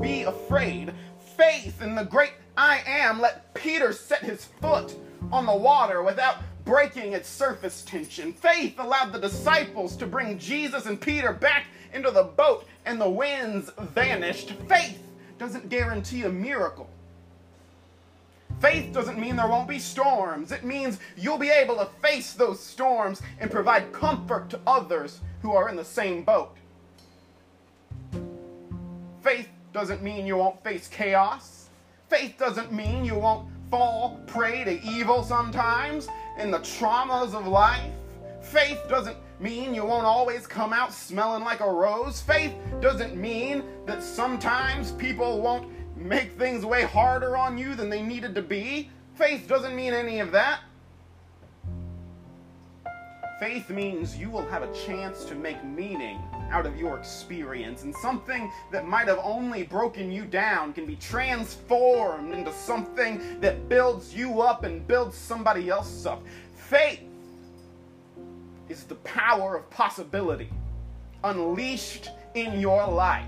be afraid. Faith in the great I am let Peter set his foot on the water without breaking its surface tension. Faith allowed the disciples to bring Jesus and Peter back into the boat and the winds vanished. Faith doesn't guarantee a miracle. Faith doesn't mean there won't be storms. It means you'll be able to face those storms and provide comfort to others who are in the same boat. Faith doesn't mean you won't face chaos. Faith doesn't mean you won't fall prey to evil sometimes and the traumas of life. Faith doesn't mean you won't always come out smelling like a rose. Faith doesn't mean that sometimes people won't make things way harder on you than they needed to be. Faith doesn't mean any of that. Faith means you will have a chance to make meaning out of your experience, and something that might have only broken you down can be transformed into something that builds you up and builds somebody else up. Faith is the power of possibility unleashed in your life.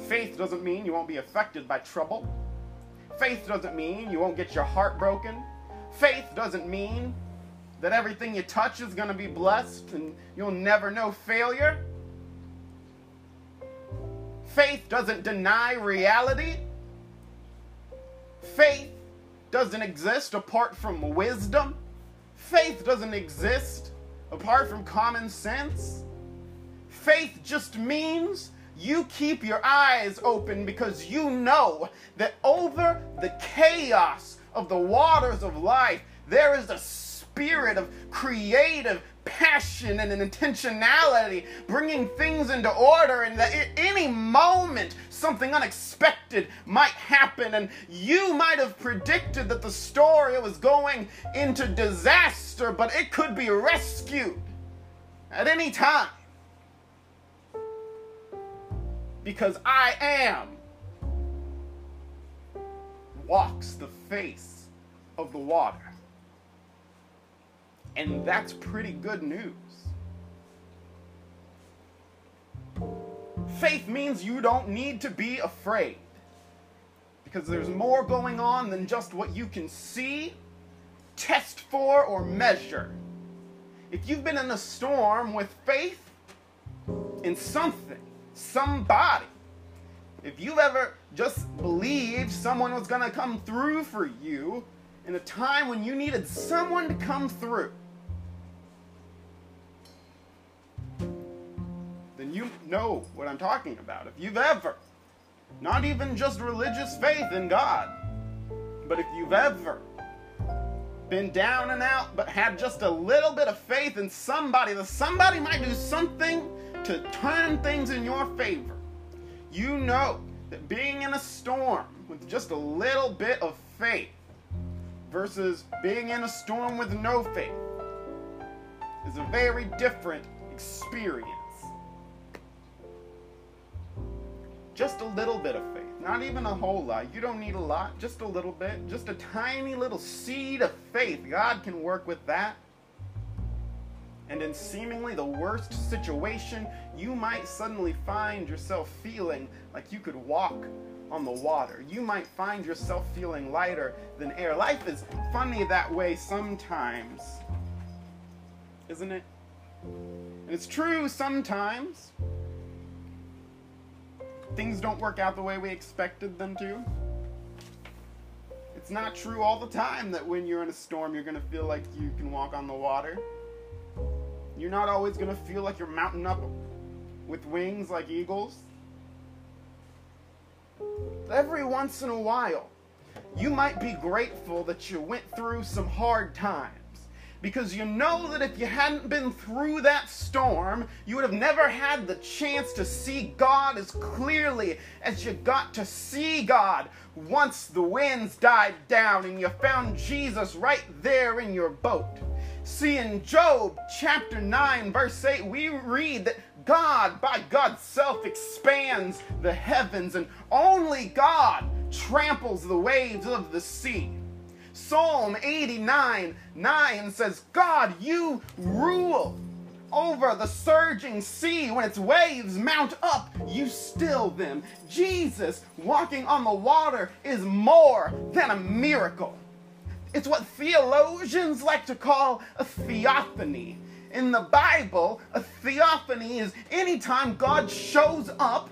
Faith doesn't mean you won't be affected by trouble. Faith doesn't mean you won't get your heart broken. Faith doesn't mean that everything you touch is going to be blessed and you'll never know failure. Faith doesn't deny reality. Faith doesn't exist apart from wisdom. Faith doesn't exist apart from common sense. Faith just means you keep your eyes open because you know that over the chaos of the waters of life, there is a spirit of creative passion and an intentionality, bringing things into order, and that at any moment something unexpected might happen, and you might have predicted that the story was going into disaster, but it could be rescued at any time. Because I am walks the face of the water. And that's pretty good news. Faith means you don't need to be afraid. Because there's more going on than just what you can see, test for, or measure. If you've been in a storm with faith in something, somebody, if you've ever just believed someone was going to come through for you in a time when you needed someone to come through, then you know what I'm talking about. If you've ever, not even just religious faith in God, but if you've ever been down and out but had just a little bit of faith in somebody, that somebody might do something to turn things in your favor you know that being in a storm with just a little bit of faith versus being in a storm with no faith is a very different experience. Just a little bit of faith, not even a whole lot. You don't need a lot, just a little bit, just a tiny little seed of faith. God can work with that and in seemingly the worst situation, you might suddenly find yourself feeling like you could walk on the water. You might find yourself feeling lighter than air. Life is funny that way sometimes, isn't it? And it's true sometimes. Things don't work out the way we expected them to. It's not true all the time that when you're in a storm, you're to feel like you can walk on the water. You're not always to feel like you're mounting up with wings like eagles. Every once in a while, you might be grateful that you went through some hard times because you know that if you hadn't been through that storm, you would have never had the chance to see God as clearly as you got to see God once the winds died down and you found Jesus right there in your boat. See, in Job chapter 9, verse 8, we read that God, by God's self, expands the heavens, and only God tramples the waves of the sea. Psalm 89 9 says, God, you rule over the surging sea. When its waves mount up, you still them. Jesus walking on the water is more than a miracle. It's what theologians like to call a theophany. In the Bible, a theophany is anytime God shows up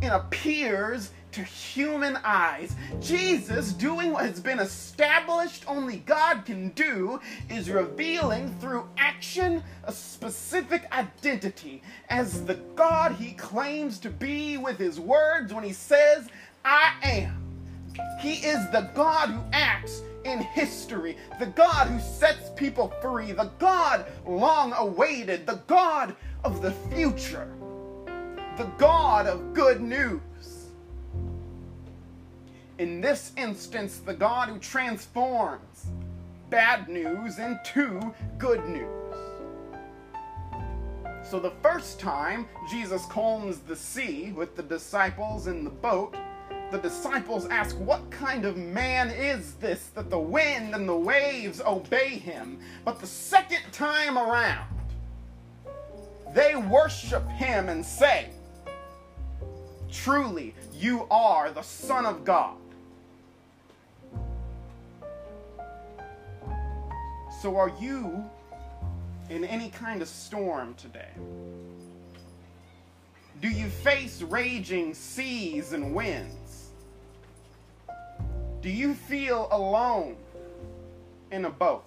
and appears to human eyes. Jesus, doing what has been established only God can do, is revealing through action a specific identity as the God he claims to be with his words when he says, I am. He is the God who acts in history, the God who sets people free, the God long awaited, the God of the future, the God of good news in this instance, the God who transforms bad news into good news. So, the first time Jesus calms the sea with the disciples in the boat, the disciples ask, What kind of man is this that the wind and the waves obey him? But the second time around, they worship him and say, Truly, you are the Son of God. So, are you in any kind of storm today? Do you face raging seas and winds? Do you feel alone in a boat?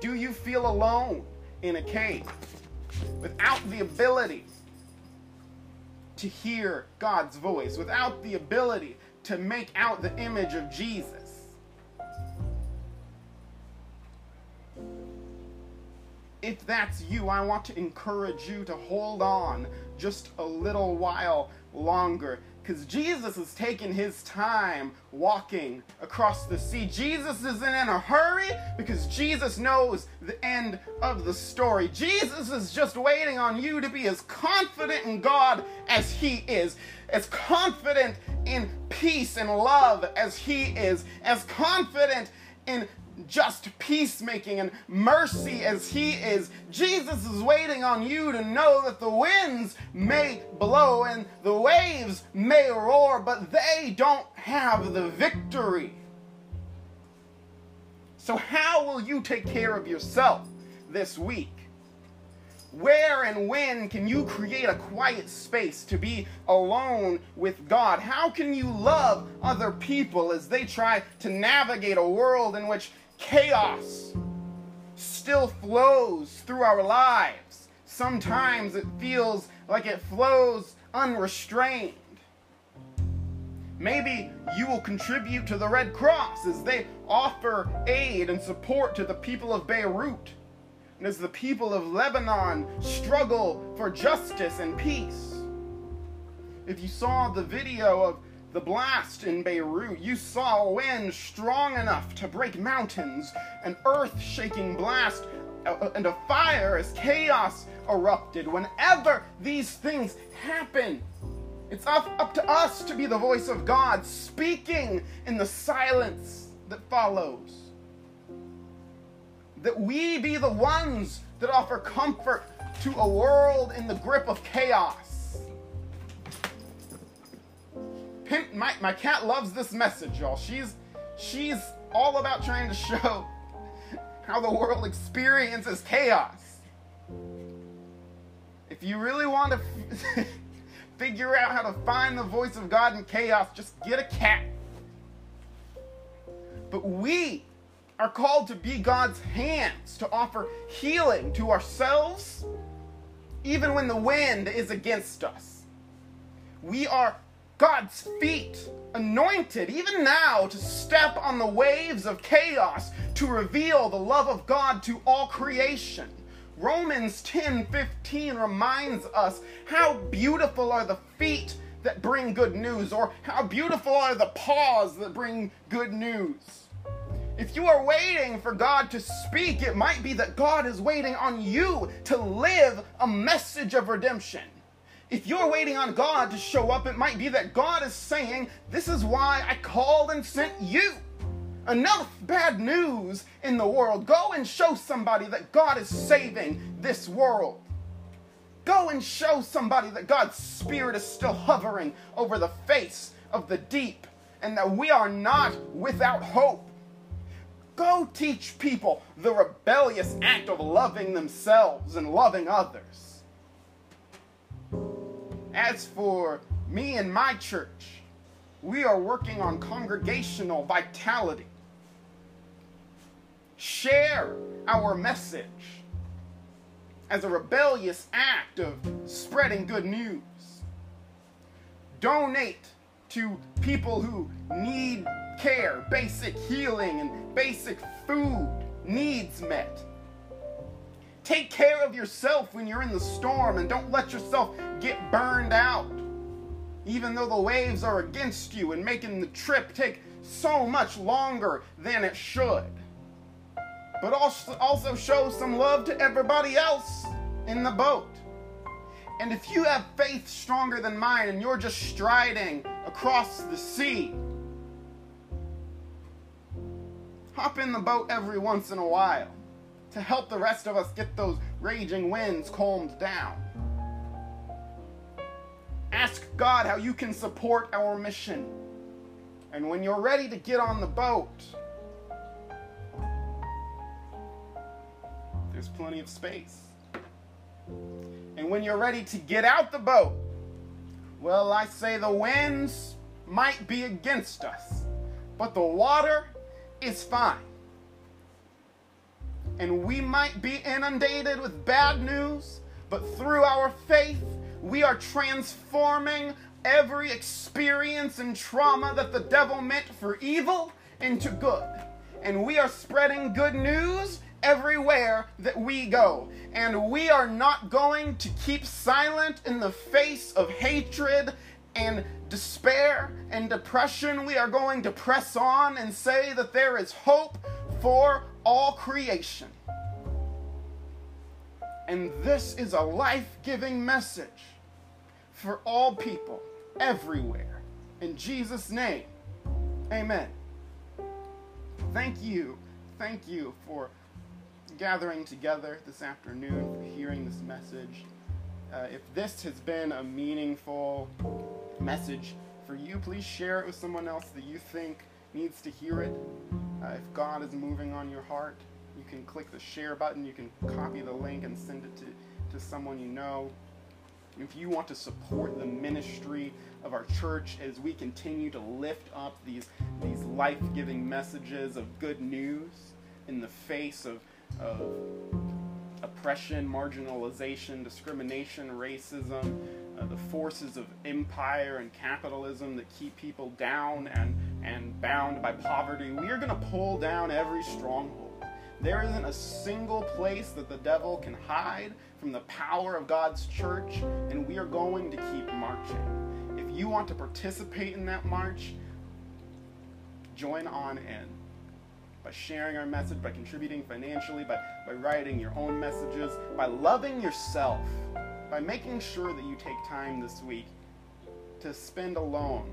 Do you feel alone in a cave without the ability to hear God's voice, without the ability to make out the image of Jesus? If that's you, I want to encourage you to hold on just a little while longer. Because Jesus is taking his time walking across the sea. Jesus isn't in a hurry because Jesus knows the end of the story. Jesus is just waiting on you to be as confident in God as he is, as confident in peace and love as he is, as confident in just peacemaking and mercy as He is. Jesus is waiting on you to know that the winds may blow and the waves may roar, but they don't have the victory. So, how will you take care of yourself this week? Where and when can you create a quiet space to be alone with God? How can you love other people as they try to navigate a world in which chaos still flows through our lives. Sometimes it feels like it flows unrestrained. Maybe you will contribute to the Red Cross as they offer aid and support to the people of Beirut and as the people of Lebanon struggle for justice and peace. If you saw the video of the blast in Beirut, you saw a wind strong enough to break mountains, an earth shaking blast, uh, uh, and a fire as chaos erupted. Whenever these things happen, it's up, up to us to be the voice of God speaking in the silence that follows. That we be the ones that offer comfort to a world in the grip of chaos. Pimp, my, my cat loves this message, y'all. She's she's all about trying to show how the world experiences chaos. If you really want to f- figure out how to find the voice of God in chaos, just get a cat. But we are called to be God's hands to offer healing to ourselves, even when the wind is against us. We are God's feet, anointed even now to step on the waves of chaos to reveal the love of God to all creation. Romans 10:15 reminds us how beautiful are the feet that bring good news or how beautiful are the paws that bring good news. If you are waiting for God to speak, it might be that God is waiting on you to live a message of redemption. If you're waiting on God to show up, it might be that God is saying, This is why I called and sent you. enough bad news in the world. Go and show somebody that God is saving this world. Go and show somebody that God's Spirit is still hovering over the face of the deep and that we are not without hope. Go teach people the rebellious act of loving themselves and loving others. As for me and my church, we are working on congregational vitality. Share our message as a rebellious act of spreading good news. Donate to people who need care, basic healing, and basic food needs met. Take care of yourself when you're in the storm and don't let yourself get burned out. Even though the waves are against you and making the trip take so much longer than it should but also show some love to everybody else in the boat. And if you have faith stronger than mine and you're just striding across the sea, hop in the boat every once in a while to help the rest of us get those raging winds calmed down. Ask God how you can support our mission. And when you're ready to get on the boat, There's plenty of space. And when you're ready to get out the boat, well, I say the winds might be against us, but the water is fine. And we might be inundated with bad news, but through our faith, we are transforming every experience and trauma that the devil meant for evil into good. And we are spreading good news everywhere that we go. And we are not going to keep silent in the face of hatred and despair and depression. We are going to press on and say that there is hope for all creation. And this is a life giving message for all people, everywhere. In Jesus' name, amen. Thank you. Thank you for gathering together this afternoon, for hearing this message. Uh, if this has been a meaningful message for you, please share it with someone else that you think needs to hear it. Uh, if God is moving on your heart, you can click the share button, you can copy the link and send it to, to someone you know. If you want to support the ministry of our church as we continue to lift up these, these life giving messages of good news in the face of of oppression, marginalization, discrimination, racism, uh, the forces of empire and capitalism that keep people down and, and bound by poverty. We are going to pull down every stronghold. There isn't a single place that the devil can hide from the power of God's church, and we are going to keep marching. If you want to participate in that march, join on in by sharing our message, by contributing financially, by, by writing your own messages, by loving yourself, by making sure that you take time this week to spend alone,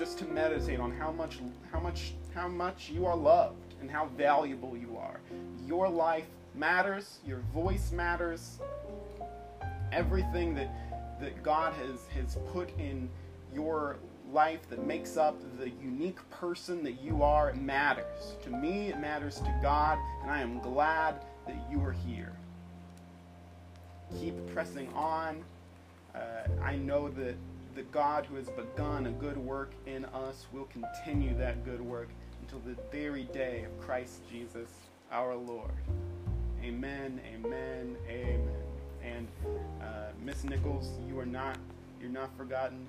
just to meditate on how much how much how much you are loved and how valuable you are. Your life matters, your voice matters. Everything that that God has has put in your life that makes up the unique person that you are matters. To me, it matters to God, and I am glad that you are here. Keep pressing on. Uh, I know that the God who has begun a good work in us will continue that good work until the very day of Christ Jesus our Lord. Amen, amen, amen. And uh, Miss Nichols, you are not you're not forgotten.